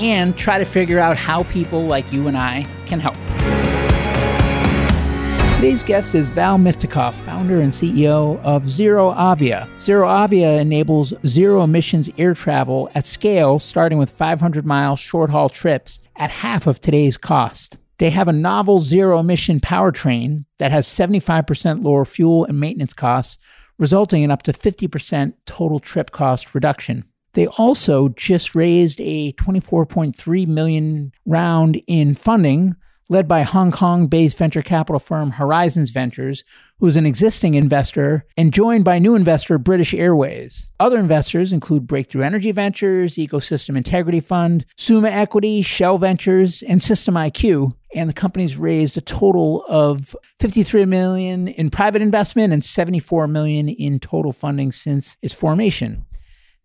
and try to figure out how people like you and I can help. Today's guest is Val Miftakhov, founder and CEO of ZeroAvia. ZeroAvia enables zero emissions air travel at scale, starting with 500 mile short haul trips at half of today's cost. They have a novel zero emission powertrain that has 75% lower fuel and maintenance costs, resulting in up to 50% total trip cost reduction. They also just raised a 24.3 million round in funding led by Hong Kong-based venture capital firm Horizons Ventures, who is an existing investor, and joined by new investor British Airways. Other investors include Breakthrough Energy Ventures, Ecosystem Integrity Fund, Summa Equity, Shell Ventures, and System IQ. And the company's raised a total of 53 million in private investment and 74 million in total funding since its formation.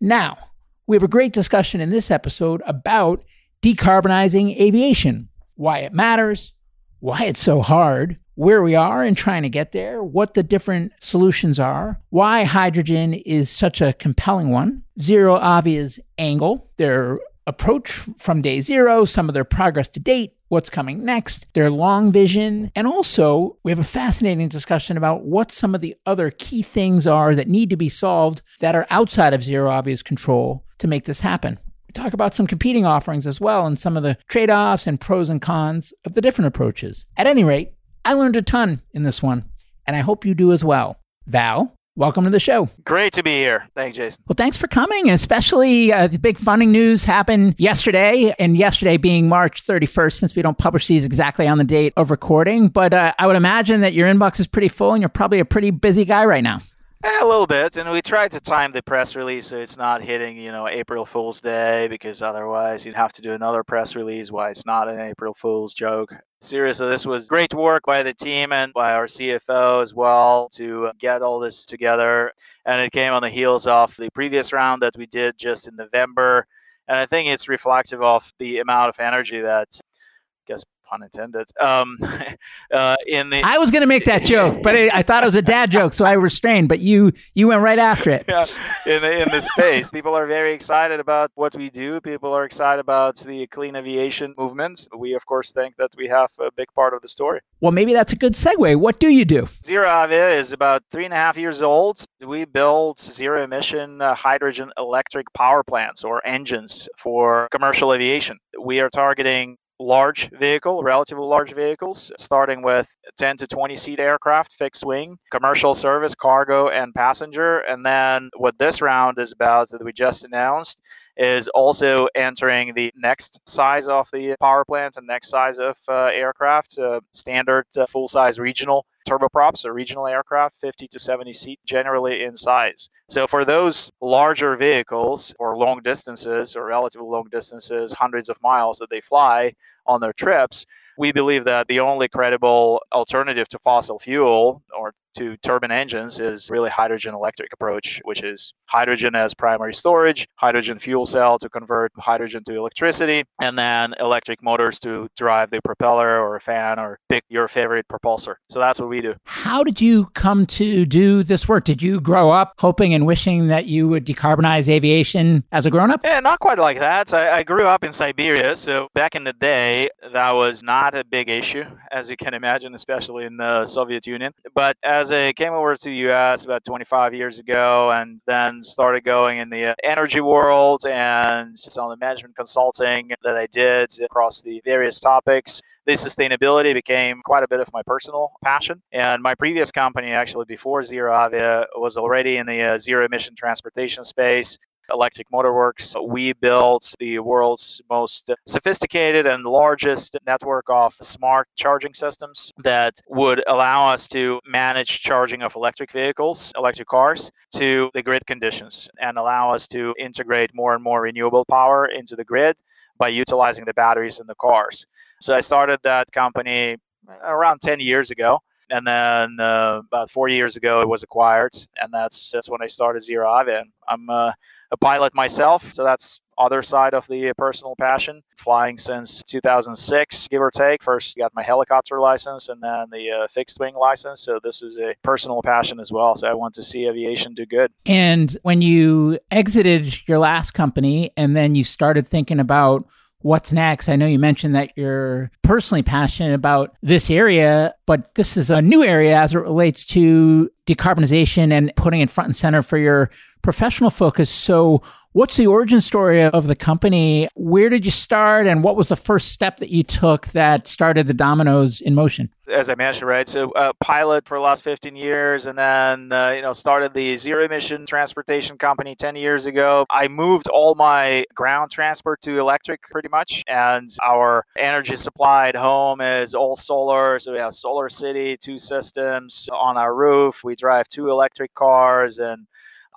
Now, we have a great discussion in this episode about decarbonizing aviation, why it matters, why it's so hard, where we are in trying to get there, what the different solutions are, why hydrogen is such a compelling one, ZeroAvia's angle, their approach from day zero, some of their progress to date, what's coming next, their long vision, and also we have a fascinating discussion about what some of the other key things are that need to be solved that are outside of ZeroAvia's control to make this happen. We talk about some competing offerings as well and some of the trade offs and pros and cons of the different approaches. At any rate, I learned a ton in this one, and I hope you do as well. Val, welcome to the show. Great to be here. Thanks, Jason. Well, thanks for coming, especially uh, the big funding news happened yesterday, and yesterday being March 31st, since we don't publish these exactly on the date of recording. But uh, I would imagine that your inbox is pretty full, and you're probably a pretty busy guy right now. Eh, a little bit, and we tried to time the press release so it's not hitting, you know, April Fool's Day because otherwise you'd have to do another press release why it's not an April Fool's joke. Seriously, this was great work by the team and by our CFO as well to get all this together. And it came on the heels of the previous round that we did just in November. And I think it's reflective of the amount of energy that I guess pun intended. Um, uh, in the I was going to make that joke, but I, I, thought it was a dad joke, so I restrained. But you you went right after it. Yeah, in the, in the space, people are very excited about what we do. People are excited about the clean aviation movement. We of course think that we have a big part of the story. Well, maybe that's a good segue. What do you do? ZeroAvia is about three and a half years old. We build zero emission uh, hydrogen electric power plants or engines for commercial aviation. We are targeting large vehicle, relatively large vehicles, starting with 10 to 20 seat aircraft, fixed wing, commercial service, cargo, and passenger. And then what this round is about that we just announced is also entering the next size of the power plant and next size of uh, aircraft, uh, standard uh, full size regional turboprops or regional aircraft, 50 to 70 seat, generally in size. So for those larger vehicles or long distances or relatively long distances, hundreds of miles that they fly on their trips, we believe that the only credible alternative to fossil fuel or to turbine engines is really hydrogen electric approach, which is hydrogen as primary storage, hydrogen fuel cell to convert hydrogen to electricity, and then electric motors to drive the propeller or a fan or pick your favorite propulsor. So that's what we do. How did you come to do this work? Did you grow up hoping and wishing that you would decarbonize aviation as a grown up? Yeah, not quite like that. I, I grew up in Siberia, so back in the day, that was not a big issue, as you can imagine, especially in the Soviet Union. But as as I came over to the U.S. about 25 years ago, and then started going in the energy world and some of the management consulting that I did across the various topics the sustainability became quite a bit of my personal passion. And my previous company, actually before ZeroAvia, was already in the uh, zero emission transportation space. Electric Motor Works. We built the world's most sophisticated and largest network of smart charging systems that would allow us to manage charging of electric vehicles, electric cars, to the grid conditions and allow us to integrate more and more renewable power into the grid by utilizing the batteries in the cars. So I started that company around 10 years ago and then uh, about four years ago it was acquired and that's that's when i started ZeroAvia i'm uh, a pilot myself, so that's other side of the personal passion. Flying since 2006, give or take. First got my helicopter license and then the uh, fixed wing license. So this is a personal passion as well. So I want to see aviation do good. And when you exited your last company and then you started thinking about what's next? I know you mentioned that you're personally passionate about this area, but this is a new area as it relates to decarbonization and putting it front and center for your professional focus. So, what's the origin story of the company? Where did you start, and what was the first step that you took that started the dominoes in motion? As I mentioned, right? So, uh, pilot for the last 15 years, and then uh, you know started the zero emission transportation company 10 years ago. I moved all my ground transport to electric, pretty much, and our energy supply at home is all solar. So we have SolarCity, two systems on our roof. We drive two electric cars and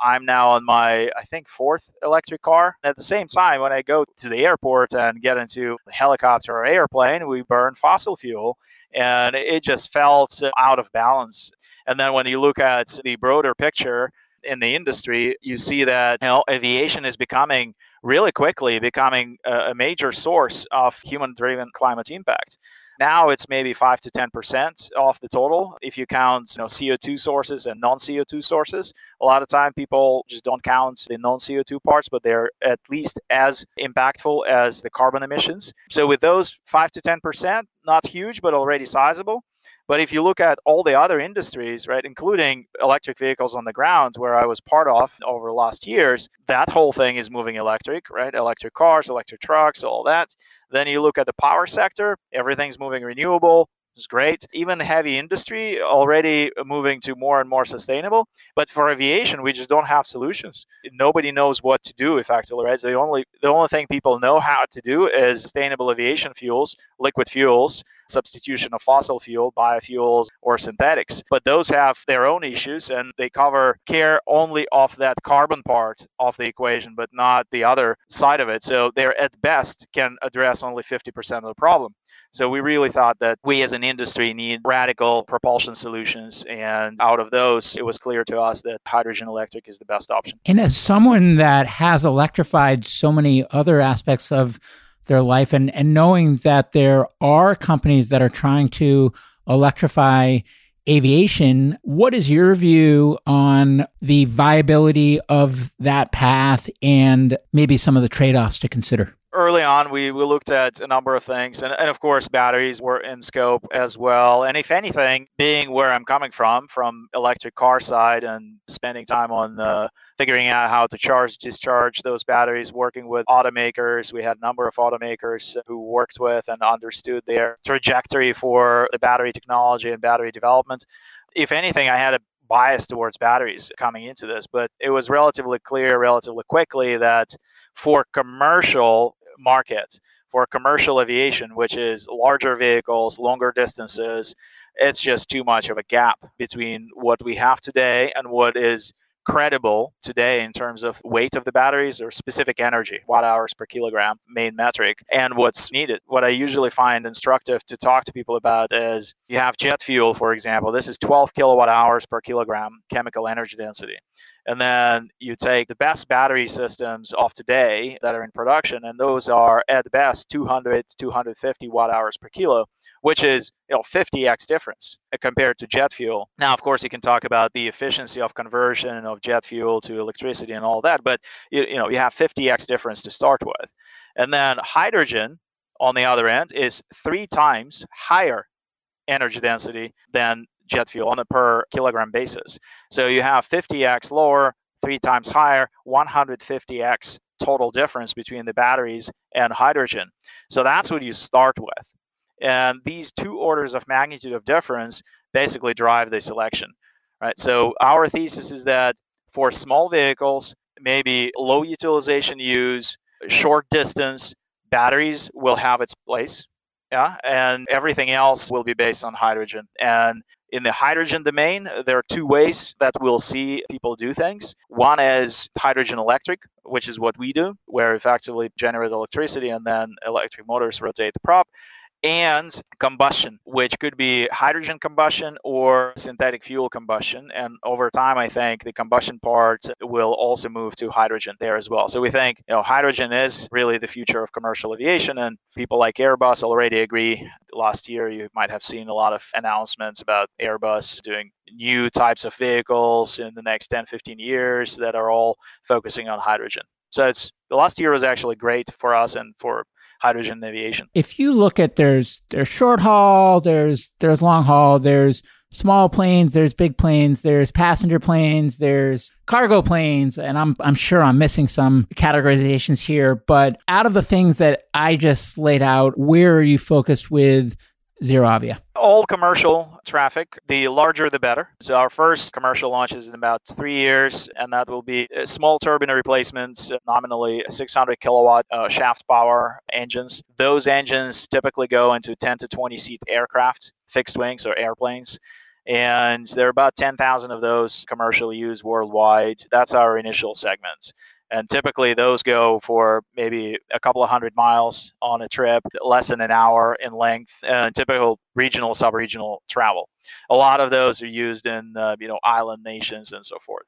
I'm now on my, I think, fourth electric car. At the same time, when I go to the airport and get into a helicopter or airplane, we burn fossil fuel. And it just felt out of balance. And then when you look at the broader picture in the industry, you see that you know, aviation is becoming really quickly becoming a, major source of human driven climate impact. Now it's maybe five to ten percent off the total if you count you know CO2 sources and non-CO2 sources. A lot of time people just don't count the non-CO2 parts, but they're at least as impactful as the carbon emissions. So with those five to ten percent, not huge but already sizable. But if you look at all the other industries, right, including electric vehicles on the ground, where I was part of over the last years, that whole thing is moving electric, right? Electric cars, electric trucks, all that. Then you look at the power sector, everything's moving renewable. It's great. Even heavy industry already moving to more and more sustainable. But for aviation, we just don't have solutions. Nobody knows what to do effectively, right? So the only the only thing people know how to do is sustainable aviation fuels, liquid fuels, substitution of fossil fuel, biofuels, or synthetics. But those have their own issues and they cover care only of that carbon part of the equation, but not the other side of it. So they're at best can address only 50% of the problem. So we really thought that we as an industry need radical propulsion solutions. And out of those, it was clear to us that hydrogen electric is the best option. And as someone that has electrified so many other aspects of their life and, and knowing that there are companies that are trying to electrify aviation, what is your view on the viability of that path and maybe some of the trade offs to consider? Early on we, we looked at a number of things and, and of course batteries were in scope as well. And if anything being where i'm coming from from electric car side and spending time on figuring out how to charge discharge those batteries working with automakers we had a number of automakers who worked with and understood their trajectory for the battery technology and battery development. If anything i had a bias towards batteries coming into this but it was relatively clear relatively quickly that for commercial markets, for commercial aviation, which is larger vehicles, longer distances, it's just too much of a gap between what we have today and what is credible today in terms of weight of the batteries or specific energy, watt hours per kilogram, main metric, and what's needed. What I usually find instructive to talk to people about is you have jet fuel, for example. This is 12 kilowatt hours per kilogram chemical energy density. And then you take the best battery systems of today that are in production, and those are at best 200 250 watt hours per kilo which is you know 50x difference uh, compared to jet fuel. Now, of course, you can talk about the efficiency of conversion of jet fuel to electricity and all that, but you, you know you have 50x difference to start with, and then hydrogen on the other end is three times higher energy density than jet fuel on a per kilogram basis. So you have 50x lower, three times higher, 150x total difference between the batteries and hydrogen. So that's what you start with. And these two orders of magnitude of difference basically drive the selection, right? So our thesis is that for small vehicles, maybe low utilization use, short distance, batteries will have its place. Yeah, and everything else will be based on hydrogen. And in the hydrogen domain, there are two ways that we'll see people do things. One is hydrogen electric, which is what we do, where effectively generate electricity and then electric motors rotate the prop and combustion, which could be hydrogen combustion or synthetic fuel combustion. And over time, I think the combustion part will also move to hydrogen there as well. So we think you know hydrogen is really the future of commercial aviation, and people like Airbus already agree. Last year, you might have seen a lot of announcements about Airbus doing new types of vehicles in the next 10, 15 years that are all focusing on hydrogen. So it's the last year was actually great for us and for hydrogen aviation. If you look at there's there's short haul, there's there's long haul, there's small planes, there's big planes, there's passenger planes, there's cargo planes, and I'm I'm sure I'm missing some categorizations here, but out of the things that I just laid out, where are you focused with ZeroAvia? All commercial traffic, the larger the better. So our first commercial launch is in about three years, and that will be small turbine replacements, nominally 600 kilowatt uh, shaft power engines. Those engines typically go into 10 to 20 seat aircraft, fixed wings or airplanes and there are about 10,000 of those commercially used worldwide. That's our initial segment and typically those go for maybe a couple of hundred miles on a trip, less than an hour in length, and typical regional, sub-regional travel. A lot of those are used in uh, you know island nations and so forth.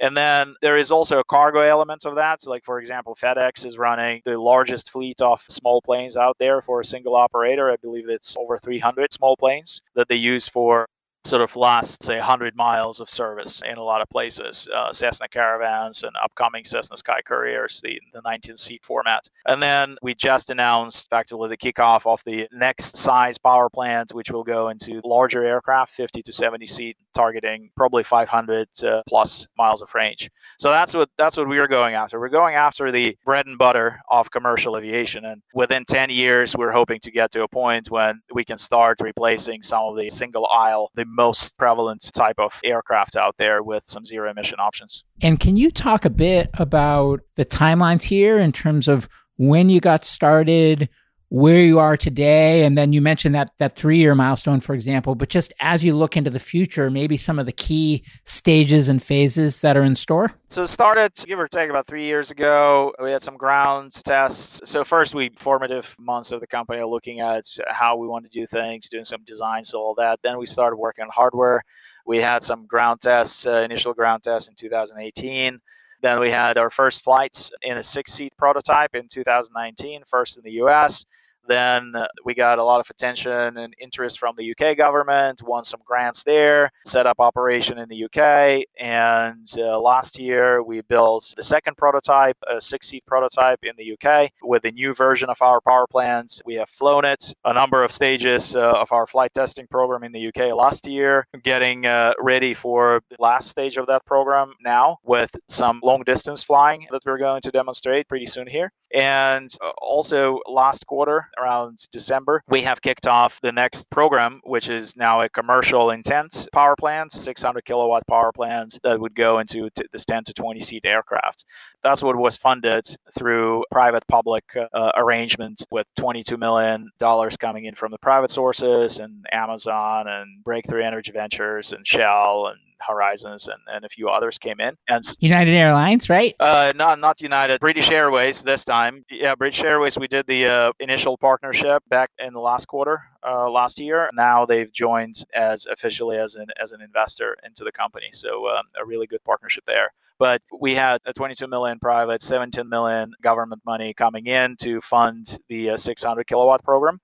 And then there is also a cargo element of that. So, like for example, FedEx is running the largest fleet of small planes out there for a single operator. I believe it's over 300 small planes that they use for sort of last, say, 100 miles of service in a lot of places. Uh, Cessna Caravans and upcoming Cessna Sky Couriers, the, the 19 seat format. And then we just announced effectively the kickoff of the next size power plant, which will go into larger aircraft, 50 to 70 seat, targeting probably 500 uh, plus miles of range. So that's what that's what we're going after. We're going after the bread and butter of commercial aviation. And within 10 years, we're hoping to get to a point when we can start replacing some of the single aisle, the most prevalent type of aircraft out there with some zero emission options. And can you talk a bit about the timelines here in terms of when you got started, where you are today. And then you mentioned that that 3 year milestone for example but just as you look into the future maybe some of the key stages and phases that are in store. So started give or take about 3 years ago. We had some ground tests. So first we formative months of the company looking at how we want to do things doing some design so all that. Then we started working on hardware. We had some ground tests uh, initial ground tests in 2018 then we had our first flights in a six seat prototype in 2019, first in the US. Then we got a lot of attention and interest from the UK government, won some grants there, set up operation in the UK. And uh, last year we built the second prototype, a six seat prototype in the UK with a new version of our power plant. We have flown it a number of stages uh, of our flight testing program in the UK last year, getting uh, ready for the last stage of that program now with some long distance flying that we're going to demonstrate pretty soon here. And uh, also last quarter, around December, we have kicked off the next program, which is now a commercial intent power plant, 600 kilowatt power plants that would go into t- this 10 to 20 seat aircraft. That's what was funded through private public uh, arrangement with $22 million coming in from the private sources and Amazon and Breakthrough Energy Ventures and Shell and Horizons and, and a few others came in. And United Airlines, right? Uh, not not United, British Airways this time. Yeah, British Airways. We did the uh, initial partnership back in the last quarter uh, last year. Now they've joined as officially as an as an investor into the company. So um, a really good partnership there. But we had a 22 million private, 17 million government money coming in to fund the uh, 600 kilowatt program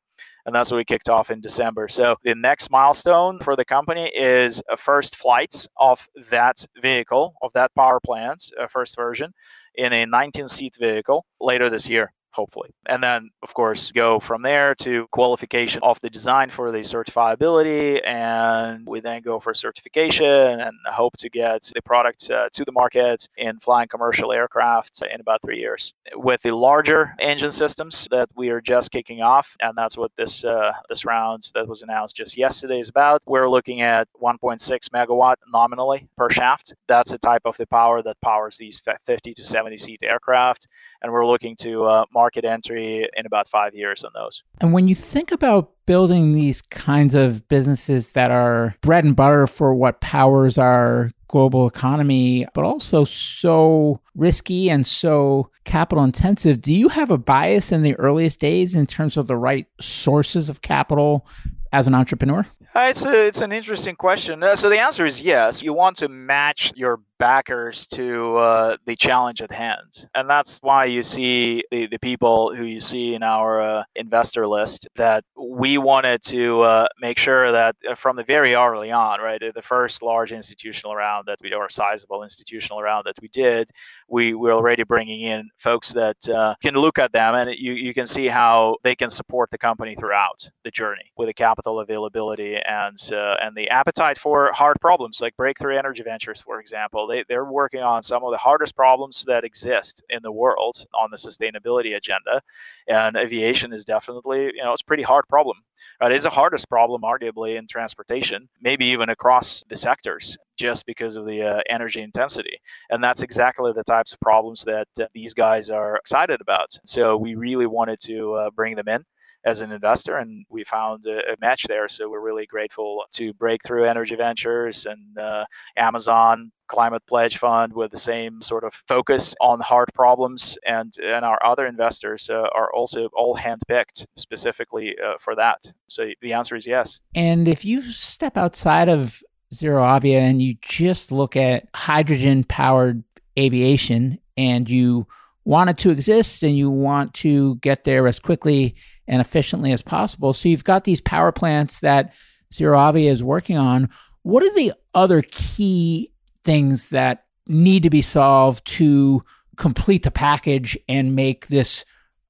and that's what we kicked off in December. So the next milestone for the company is a first flight of that vehicle, of that power plant, a first version, in a 19-seat vehicle later this year hopefully. And then, of course, go from there to qualification of the design for the certifiability. And we then go for certification and hope to get the product uh, to the market in flying commercial aircraft in about three years. With the larger engine systems that we are just kicking off, and that's what this uh, this round that was announced just yesterday is about. We're looking at 1.6 megawatt nominally per shaft. That's the type of the power that powers these 50 to 70 seat aircraft and we're looking to uh, market entry in about five years on those. And when you think about building these kinds of businesses that are bread and butter for what powers our global economy, but also so risky and so capital intensive, do you have a bias in the earliest days in terms of the right sources of capital as an entrepreneur? Uh, it's a, it's an interesting question. Uh, so the answer is yes. You want to match your backers to uh, the challenge at hand. And that's why you see the, the people who you see in our uh, investor list that we wanted to uh, make sure that uh, from the very early on, right, the first large institutional round that we, or sizable institutional round that we did, we were already bringing in folks that uh, can look at them and you, you can see how they can support the company throughout the journey with the capital availability and, uh, and the appetite for hard problems like Breakthrough Energy Ventures, for example they, they're working on some of the hardest problems that exist in the world on the sustainability agenda. And aviation is definitely, you know, it's a pretty hard problem. It's the hardest problem, arguably, in transportation, maybe even across the sectors, just because of the uh, energy intensity. And that's exactly the types of problems that uh, these guys are excited about. So we really wanted to uh, bring them in as an investor, and we found a, a, match there. So we're really grateful to Breakthrough Energy Ventures and uh, Amazon Climate Pledge Fund with the same sort of focus on hard problems, and and our other investors uh, are also all handpicked specifically uh, for that. So the answer is yes. And if you step outside of ZeroAvia and you just look at hydrogen powered aviation and you want it to exist and you want to get there as quickly and efficiently as possible. So you've got these power plants that Zero is working on. What are the other key things that need to be solved to complete the package and make this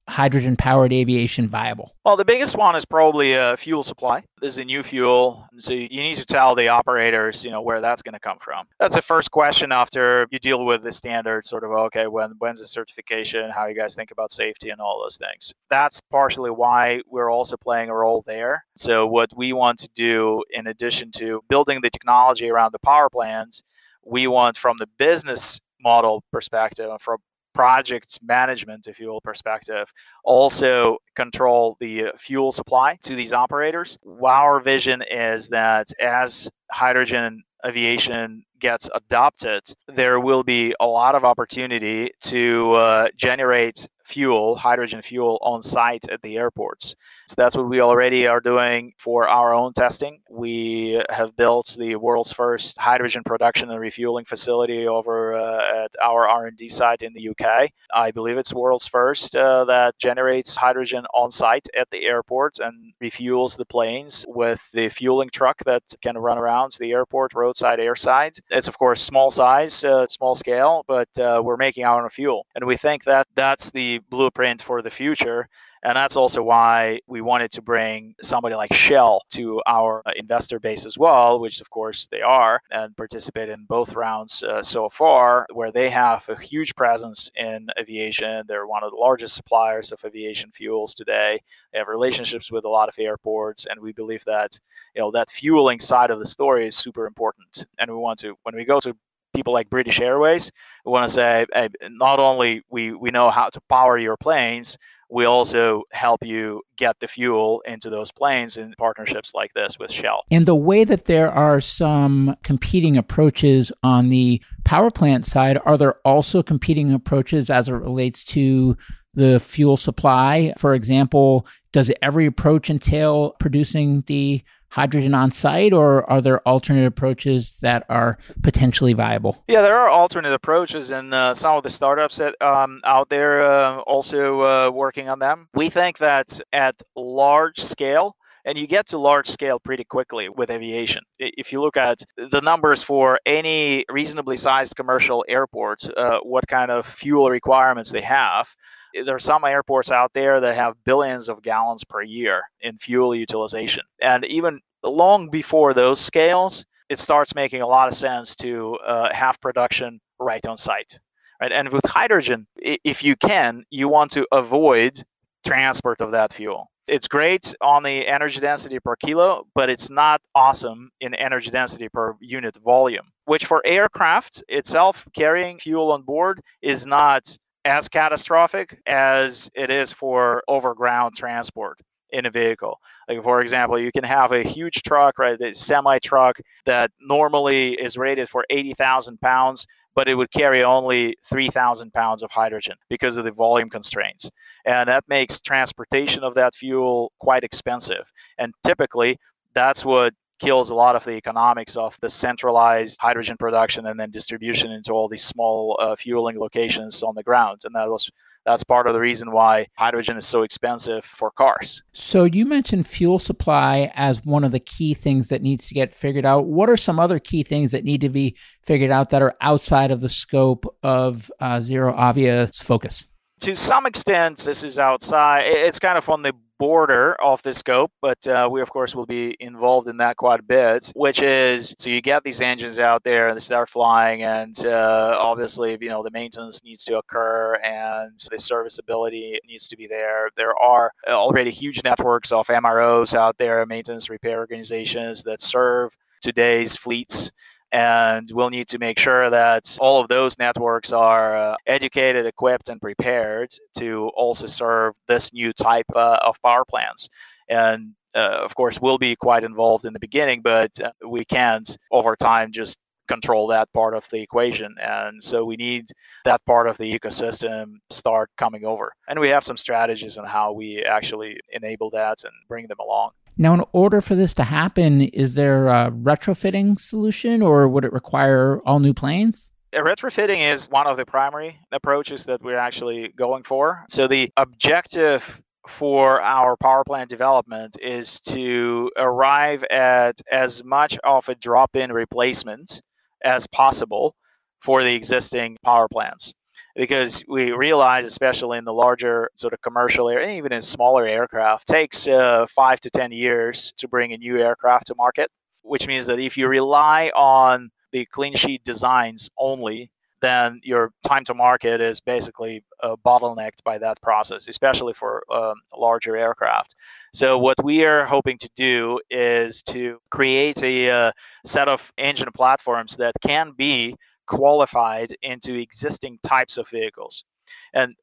hydrogen powered aviation viable? Well, the biggest one is probably uh, fuel supply. This is a new fuel, so you need to tell the operators, you know, where that's going to come from. That's the first question after you deal with the standard sort of okay, when when's the certification? How you guys think about safety and all those things. That's partially why we're also playing a role there. So what we want to do, in addition to building the technology around the power plants, we want from the business model perspective, and from project management, if you will, perspective, also control the fuel supply to these operators. Our vision is that as hydrogen aviation gets adopted, there will be a lot of opportunity to uh, generate fuel, hydrogen fuel on site at the airports. So that's what we already are doing for our own testing. We have built the world's first hydrogen production and refueling facility over uh, at our R&D site in the UK. I believe it's world's first uh, that generates hydrogen on site at the airport and refuels the planes with the fueling truck that can run around the airport, roadside, airside. It's of course small size, uh, small scale, but uh, we're making our own fuel, and we think that that's the blueprint for the future And that's also why we wanted to bring somebody like Shell to our uh, investor base as well, which of course they are, and participate in both rounds uh, so far, where they have a huge presence in aviation. They're one of the largest suppliers of aviation fuels today. They have relationships with a lot of airports, and we believe that you know that fueling side of the story is super important. And we want to when we go to people like British Airways, we want to say hey, not only we we know how to power your planes, we also help you get the fuel into those planes in partnerships like this with Shell. In the way that there are some competing approaches on the power plant side, are there also competing approaches as it relates to the fuel supply? For example, does every approach entail producing the hydrogen on site, or are there alternate approaches that are potentially viable? Yeah, there are alternate approaches, and uh, some of the startups that um, out there uh, also uh, working on them. We think that at large scale, and you get to large scale pretty quickly with aviation. If you look at the numbers for any reasonably sized commercial airport, uh, what kind of fuel requirements they have, there are some airports out there that have billions of gallons per year in fuel utilization. And even long before those scales, it starts making a lot of sense to uh, have production right on site. Right? And with hydrogen, if you can, you want to avoid transport of that fuel. It's great on the energy density per kilo, but it's not awesome in energy density per unit volume, which for aircraft itself, carrying fuel on board is not as catastrophic as it is for overground transport in a vehicle. Like for example, you can have a huge truck, right, the semi truck that normally is rated for 80,000 pounds, but it would carry only 3,000 pounds of hydrogen because of the volume constraints. And that makes transportation of that fuel quite expensive. And typically, that's what kills a lot of the economics of the centralized hydrogen production and then distribution into all these small uh, fueling locations on the ground. And that was that's part of the reason why hydrogen is so expensive for cars. So you mentioned fuel supply as one of the key things that needs to get figured out. What are some other key things that need to be figured out that are outside of the scope of uh, ZeroAvia's focus? To some extent, this is outside. It's kind of on the border of the scope, but uh, we of course will be involved in that quite a bit. Which is so you get these engines out there and they start flying, and uh, obviously you know the maintenance needs to occur and the serviceability needs to be there. There are already huge networks of MROs out there, maintenance repair organizations that serve today's fleets and we'll need to make sure that all of those networks are uh, educated, equipped, and prepared to also serve this new type uh, of power plants. And uh, of course, we'll be quite involved in the beginning, but uh, we can't over time just control that part of the equation. And so we need that part of the ecosystem start coming over. And we have some strategies on how we actually enable that and bring them along. Now, in order for this to happen, is there a retrofitting solution or would it require all new planes? Retrofitting is one of the primary approaches that we're actually going for. So, the objective for our power plant development is to arrive at as much of a drop in replacement as possible for the existing power plants because we realize, especially in the larger sort of commercial area, even in smaller aircraft, takes uh, five to 10 years to bring a new aircraft to market, which means that if you rely on the clean sheet designs only, then your time to market is basically uh, bottlenecked by that process, especially for um, larger aircraft. So, what we are hoping to do is to create a uh, set of engine platforms that can be qualified into existing types of vehicles. And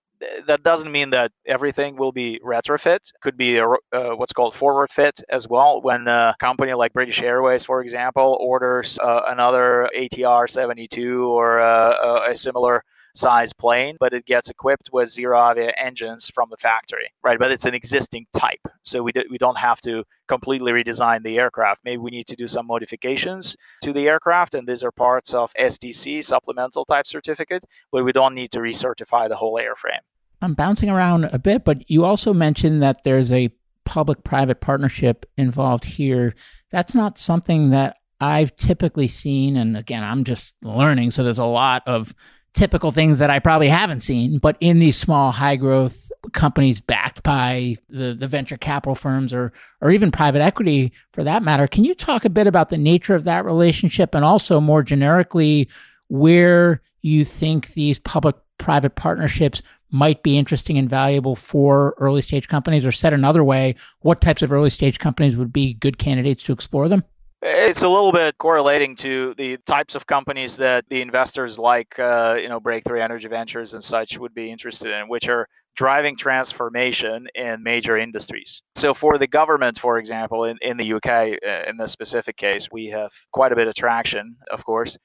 that doesn't mean that everything will be retrofit. Could be a, uh, what's called forward fit as well. When a company like British Airways, for example, orders uh, another ATR 72 or uh, a similar size plane, but it gets equipped with ZeroAvia engines from the factory, right? But it's an existing type, so we, do, we don't have to completely redesign the aircraft. Maybe we need to do some modifications to the aircraft, and these are parts of STC, supplemental type certificate, but we don't need to recertify the whole airframe. I'm bouncing around a bit, but you also mentioned that there's a public private partnership involved here. That's not something that I've typically seen. And again, I'm just learning. So there's a lot of typical things that I probably haven't seen, but in these small high growth companies backed by the, the venture capital firms or or even private equity for that matter. Can you talk a bit about the nature of that relationship and also more generically where you think these public private partnerships might be interesting and valuable for early stage companies or said another way, what types of early stage companies would be good candidates to explore them? It's a little bit correlating to the types of companies that the investors like, uh, you know, Breakthrough Energy Ventures and such would be interested in, which are driving transformation in major industries. So, for the government, for example, in, in the UK, uh, in this specific case, we have quite a bit of traction, of course.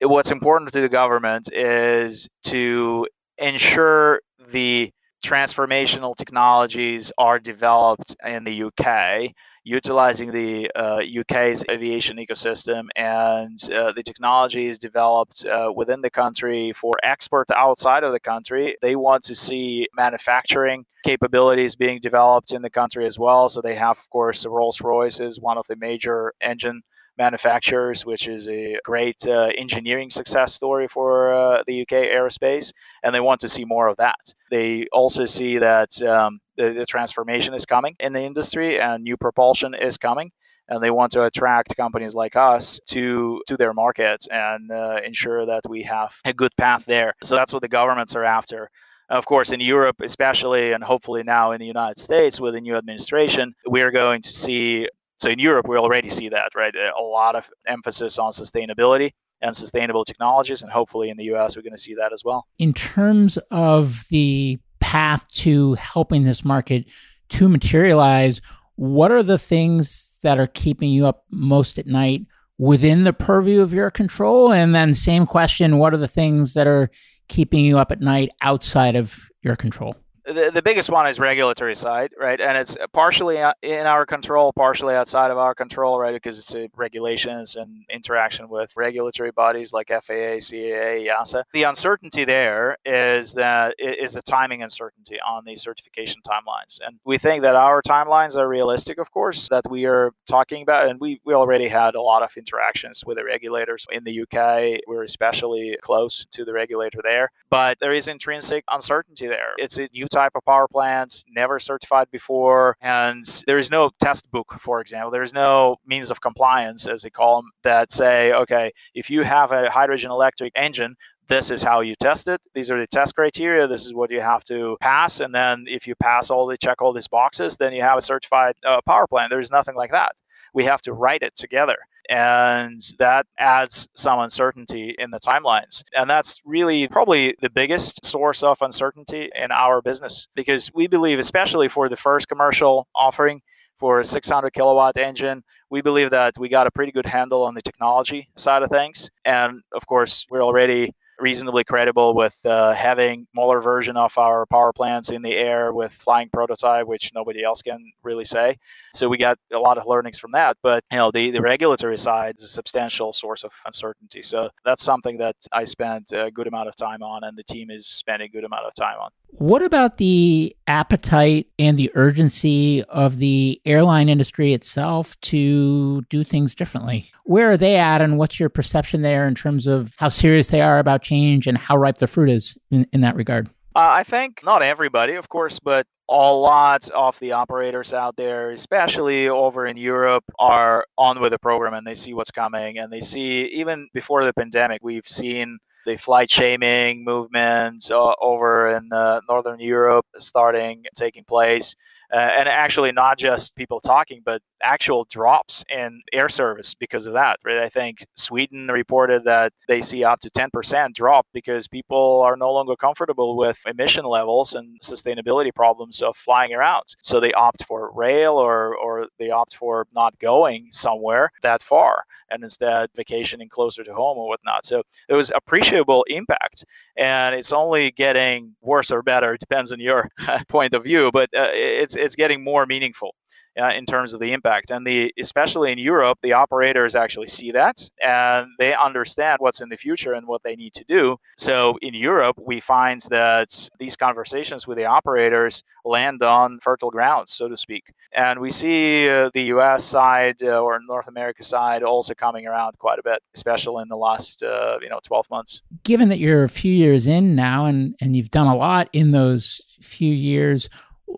What's important to the government is to ensure the transformational technologies are developed in the UK utilizing the uh, UK's aviation ecosystem and uh, the technologies developed uh, within the country for export outside of the country. They want to see manufacturing capabilities being developed in the country as well. So they have, of course, Rolls Royce is one of the major engine manufacturers, which is a great uh, engineering success story for uh, the UK aerospace, and they want to see more of that. They also see that um, the, the transformation is coming in the industry and new propulsion is coming and they want to attract companies like us to to their markets and uh, ensure that we have a good path there. So that's what the governments are after. Of course, in Europe, especially, and hopefully now in the United States with the new administration, we are going to see so in Europe, we already see that, right? A lot of emphasis on sustainability and sustainable technologies, and hopefully in the US, we're going to see that as well. In terms of the path to helping this market to materialize, what are the things that are keeping you up most at night within the purview of your control? And then, same question, what are the things that are keeping you up at night outside of your control? The, the biggest one is regulatory side, right? And it's partially in our control, partially outside of our control, right? Because it's uh, regulations and interaction with regulatory bodies like FAA, CAA, EASA. The uncertainty there is that is the timing uncertainty on the certification timelines. And we think that our timelines are realistic, of course, that we are talking about. And we, we already had a lot of interactions with the regulators in the UK. We're especially close to the regulator there. But there is intrinsic uncertainty there. It's a new type of power plants, never certified before, and there is no test book, for example. There is no means of compliance, as they call them, that say, okay, if you have a hydrogen electric engine, this is how you test it. These are the test criteria. This is what you have to pass. And then if you pass all the check all these boxes, then you have a certified uh, power plant. There's nothing like that. We have to write it together and that adds some uncertainty in the timelines. And that's really probably the biggest source of uncertainty in our business because we believe, especially for the first commercial offering for a 600 kilowatt engine, we believe that we got a pretty good handle on the technology side of things. And of course, we're already reasonably credible with uh, having smaller version of our power plants in the air with flying prototype, which nobody else can really say. So we got a lot of learnings from that. But you know, the, the regulatory side is a substantial source of uncertainty. So that's something that I spent a good amount of time on, and the team is spending a good amount of time on. What about the appetite and the urgency of the airline industry itself to do things differently? Where are they at, and what's your perception there in terms of how serious they are about change and how ripe the fruit is in, in that regard? Uh, I think not everybody, of course, but a lot of the operators out there, especially over in Europe, are on with the program and they see what's coming. And they see, even before the pandemic, we've seen the flight shaming movement uh, over in uh, Northern Europe starting taking place. Uh, and actually, not just people talking, but actual drops in air service because of that. Right? I think Sweden reported that they see up to 10% drop because people are no longer comfortable with emission levels and sustainability problems of flying around. So they opt for rail or or they opt for not going somewhere that far and instead vacationing closer to home or whatnot. So it was appreciable impact, and it's only getting worse or better. It depends on your point of view, but uh, it's it's getting more meaningful uh, in terms of the impact. And the especially in Europe, the operators actually see that and they understand what's in the future and what they need to do. So in Europe, we find that these conversations with the operators land on fertile grounds, so to speak. And we see uh, the US side uh, or North America side also coming around quite a bit, especially in the last uh, you know 12 months. Given that you're a few years in now and, and you've done a lot in those few years,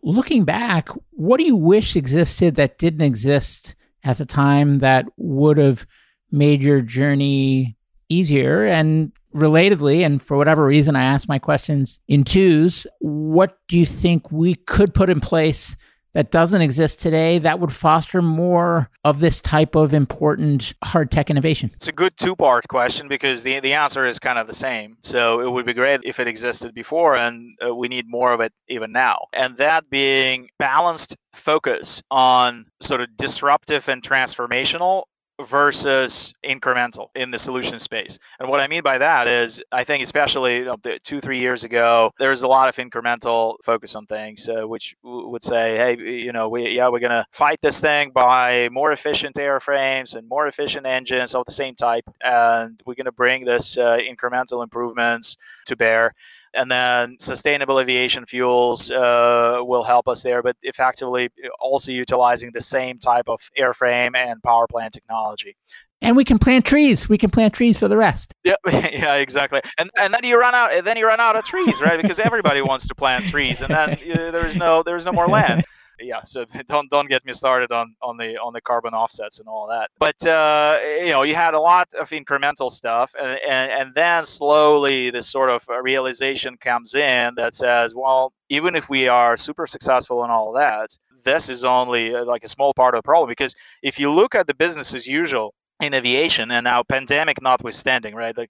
looking back, what do you wish existed that didn't exist at the time that would have made your journey easier? And relatedly, and for whatever reason, I ask my questions in twos, what do you think we could put in place that doesn't exist today that would foster more of this type of important hard tech innovation? It's a good two part question because the, the answer is kind of the same. So it would be great if it existed before, and uh, we need more of it even now. And that being balanced focus on sort of disruptive and transformational versus incremental in the solution space. And what I mean by that is, I think especially you know, two, three years ago, there was a lot of incremental focus on things, uh, which would say, hey, you know, we yeah, we're gonna fight this thing by more efficient airframes and more efficient engines of the same type, and we're gonna bring this uh, incremental improvements to bear and then sustainable aviation fuels uh, will help us there, but effectively also utilizing the same type of airframe and power plant technology. And we can plant trees. We can plant trees for the rest. Yeah, yeah, exactly. And and then you run out. Then you run out of trees, right? Because everybody wants to plant trees, and then uh, there's no there's no more land yeah so don't don't get me started on on the on the carbon offsets and all that. But uh, you know you had a lot of incremental stuff and, and and then slowly this sort of realization comes in that says well even if we are super successful in all that this is only uh, like a small part of the problem. Because if you look at the business as usual in aviation and now pandemic notwithstanding right like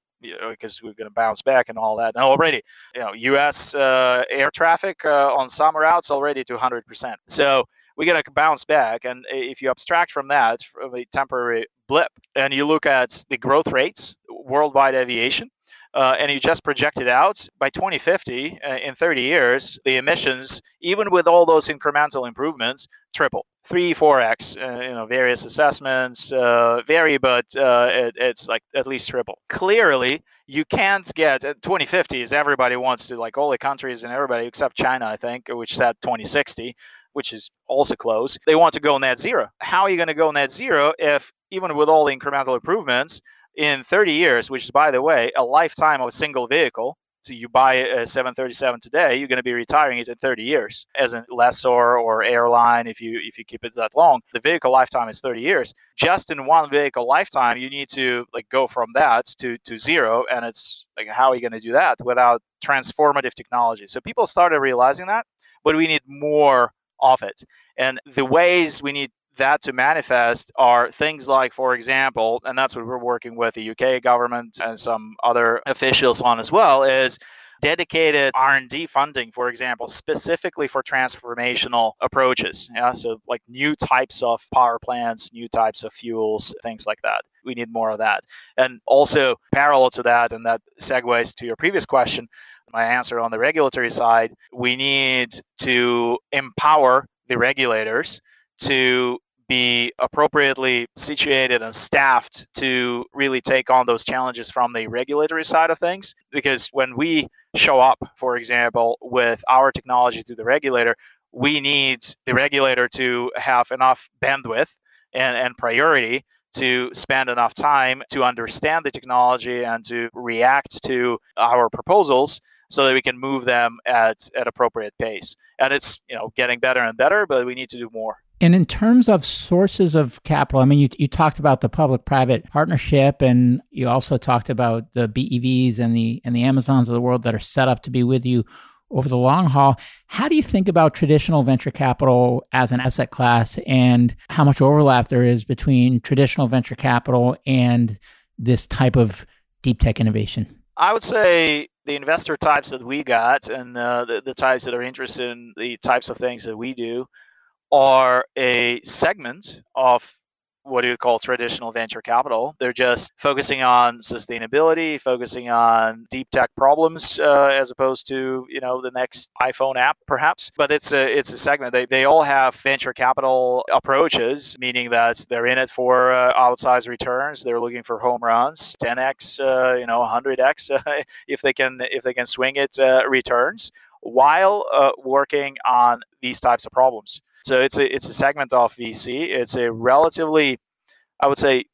because we're going to bounce back and all that. And already you know us uh, air traffic uh, on some routes already to 100% so we're going to bounce back and if you abstract from that from a temporary blip and you look at the growth rates worldwide aviation uh, and you just project it out by 2050 uh, in 30 years the emissions even with all those incremental improvements triple three, four x. Uh, you know, various assessments uh, vary, but uh, it, it's like at least triple. Clearly, you can't get uh, 2050 is everybody wants to like all the countries and everybody except China, I think, which said 2060 which is also close. They want to go net zero. How are you going to go net zero if, even with all the incremental improvements, in 30 years, which is, by the way, a lifetime of a single vehicle, so you buy a 737 today, you're going to be retiring it in 30 years as a lessor or airline if you if you keep it that long. The vehicle lifetime is 30 years. Just in one vehicle lifetime, you need to like go from that to to zero, and it's like how are you going to do that without transformative technology? So people started realizing that, but we need more of it. And the ways we need that to manifest are things like, for example, and that's what we're working with the UK government and some other officials on as well, is dedicated r&d funding for example specifically for transformational approaches. Yeah so like new types of power plants new types of fuels things like that. We need more of that. And also parallel to that and that segues to your previous question my answer on the regulatory side we need to empower the regulators to be appropriately situated and staffed to really take on those challenges from the regulatory side of things. Because when we show up, for example, with our technology to the regulator, we need the regulator to have enough bandwidth and, and priority to spend enough time to understand the technology and to react to our proposals so that we can move them at, at appropriate pace. And it's you know getting better and better, but we need to do more. And in terms of sources of capital, I mean, you, you talked about the public-private partnership, and you also talked about the BEVs and the and the Amazons of the world that are set up to be with you over the long haul. How do you think about traditional venture capital as an asset class, and how much overlap there is between traditional venture capital and this type of deep tech innovation? I would say the investor types that we got and uh, the, the types that are interested in the types of things that we do are a segment of what do you call traditional venture capital. They're just focusing on sustainability, focusing on deep tech problems, uh, as opposed to you know the next iPhone app, perhaps. But it's a it's a segment. They they all have venture capital approaches, meaning that they're in it for uh, outsized returns. They're looking for home runs, 10x, uh, you know, 100x if they can if they can swing it uh, returns while uh, working on these types of problems. So it's a it's a segment of VC. It's a relatively, I would say,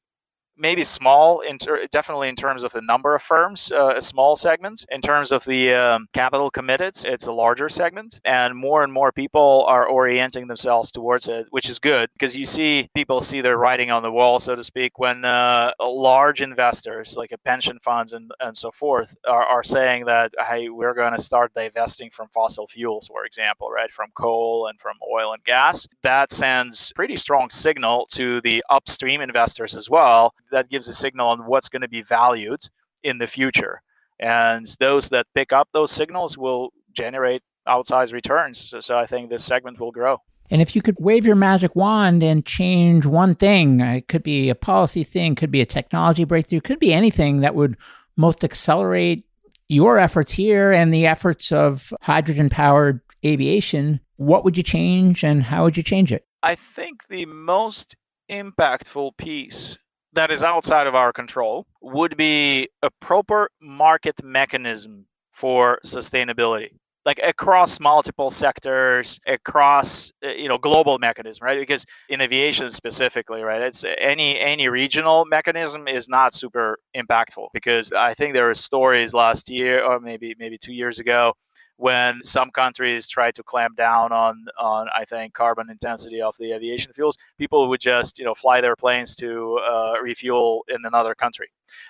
maybe small, in ter- definitely in terms of the number of firms, uh, a small segment. In terms of the um, capital committed, it's a larger segment, and more and more people are orienting themselves towards it, which is good because you see people see their writing on the wall, so to speak, when uh, large investors like pension funds and, and so forth are, are saying that, hey, we're going to start divesting from fossil fuels, for example, right, from coal and from oil and gas. That sends pretty strong signal to the upstream investors as well that gives a signal on what's going to be valued in the future. And those that pick up those signals will generate outsized returns. So, so I think this segment will grow. And if you could wave your magic wand and change one thing, it could be a policy thing, could be a technology breakthrough, could be anything that would most accelerate your efforts here and the efforts of hydrogen powered aviation, what would you change and how would you change it? I think the most impactful piece that is outside of our control would be a proper market mechanism for sustainability. Like across multiple sectors across uh, you know global mechanism right? Because in aviation specifically right it's any any regional mechanism is not super impactful because i think there were stories last year or maybe maybe two years ago when some countries tried to clamp down on on I think carbon intensity of the aviation fuels, people would just you know fly their planes to uh, refuel in another country.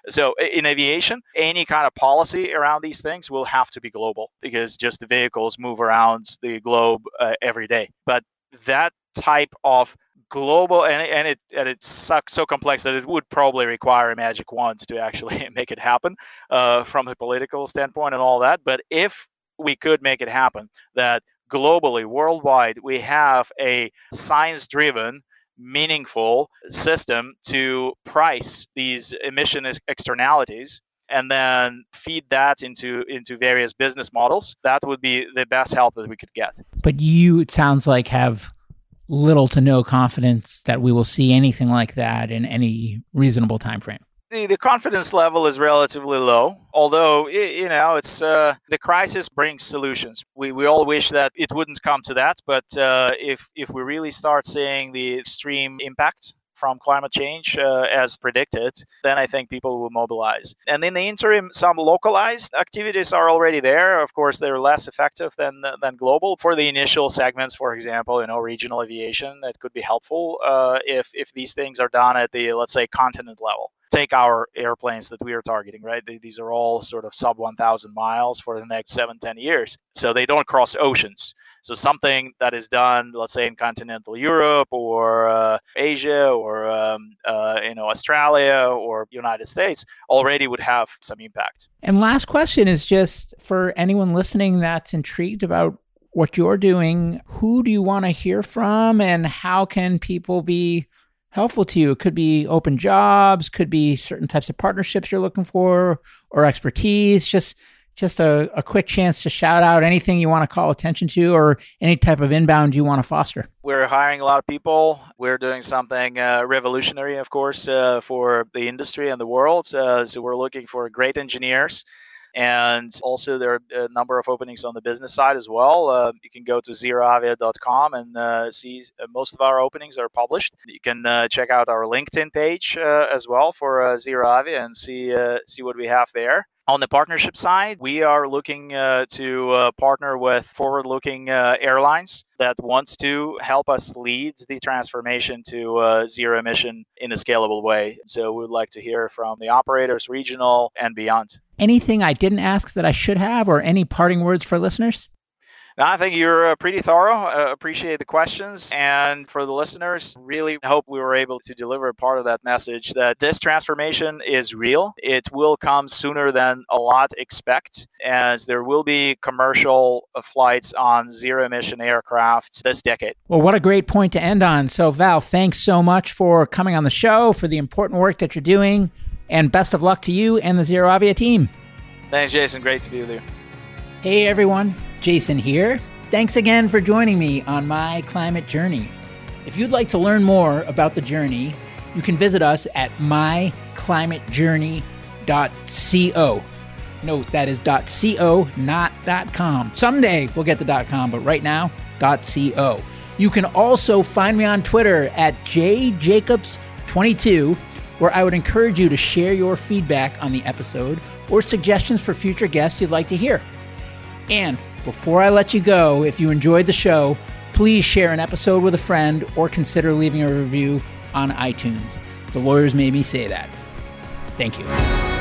So in aviation, any kind of policy around these things will have to be global because just the vehicles move around the globe uh, every day. But that type of global and, and it and it's so, so, complex that it would probably require a magic wand to actually make it happen uh, from a political standpoint and all that but if we could make it happen that globally, worldwide, we have a science driven, meaningful system to price these emission externalities and then feed that into into various business models. That would be the best help that we could get. But you it sounds like have little to no confidence that we will see anything like that in any reasonable time frame the, the confidence level is relatively low. Although you know, it's uh, the crisis brings solutions. We, we all wish that it wouldn't come to that, but uh, if if we really start seeing the extreme impact from climate change uh, as predicted, then I think people will mobilize. And in the interim, some localized activities are already there. Of course, they're less effective than than global. For the initial segments, for example, you know, regional aviation, that could be helpful uh, if if these things are done at the let's say continent level take our airplanes that we are targeting, right? They, these are all sort of sub 1,000 miles for the next seven, 10 years. So they don't cross oceans. So something that is done, let's say in continental Europe or uh, Asia or um, uh, you know Australia or United States, already would have some impact. And last question is just for anyone listening that's intrigued about what you're doing. Who do you want to hear from, and how can people be helpful to you. It could be open jobs, could be certain types of partnerships you're looking for, or expertise. Just just a, a quick chance to shout out anything you want to call attention to or any type of inbound you want to foster. We're hiring a lot of people. We're doing something uh, revolutionary, of course, uh, for the industry and the world. Uh, so we're looking for great engineers and also, there are a number of openings on the business side as well. Uh, you can go to zeroavia.com and uh, see uh, most of our openings are published. You can uh, check out our LinkedIn page uh, as well for uh, ZeroAvia and see see what we have there. On the partnership side, we are looking uh, to uh, partner with forward looking uh, airlines that want to help us lead the transformation to uh, zero emission in a scalable way. So we would like to hear from the operators, regional and beyond. Anything I didn't ask that I should have, or any parting words for listeners? No, I think you're uh, pretty thorough. Uh, appreciate the questions. And for the listeners, really hope we were able to deliver part of that message that this transformation is real. It will come sooner than a lot expect, as there will be commercial uh, flights on zero emission aircraft this decade. Well, what a great point to end on. So, Val, thanks so much for coming on the show, for the important work that you're doing, and best of luck to you and the ZeroAvia team. Thanks, Jason. Great to be with you. Hey, everyone. Jason here. Thanks again for joining me on my climate journey. If you'd like to learn more about the journey, you can visit us at myclimatejourney.co. Note that is .co, not .com. Someday we'll get the .com, but right now, .co. You can also find me on Twitter at jjacobs22, where I would encourage you to share your feedback on the episode or suggestions for future guests you'd like to hear. And before I let you go, if you enjoyed the show, please share an episode with a friend or consider leaving a review on iTunes. The lawyers made me say that. Thank you.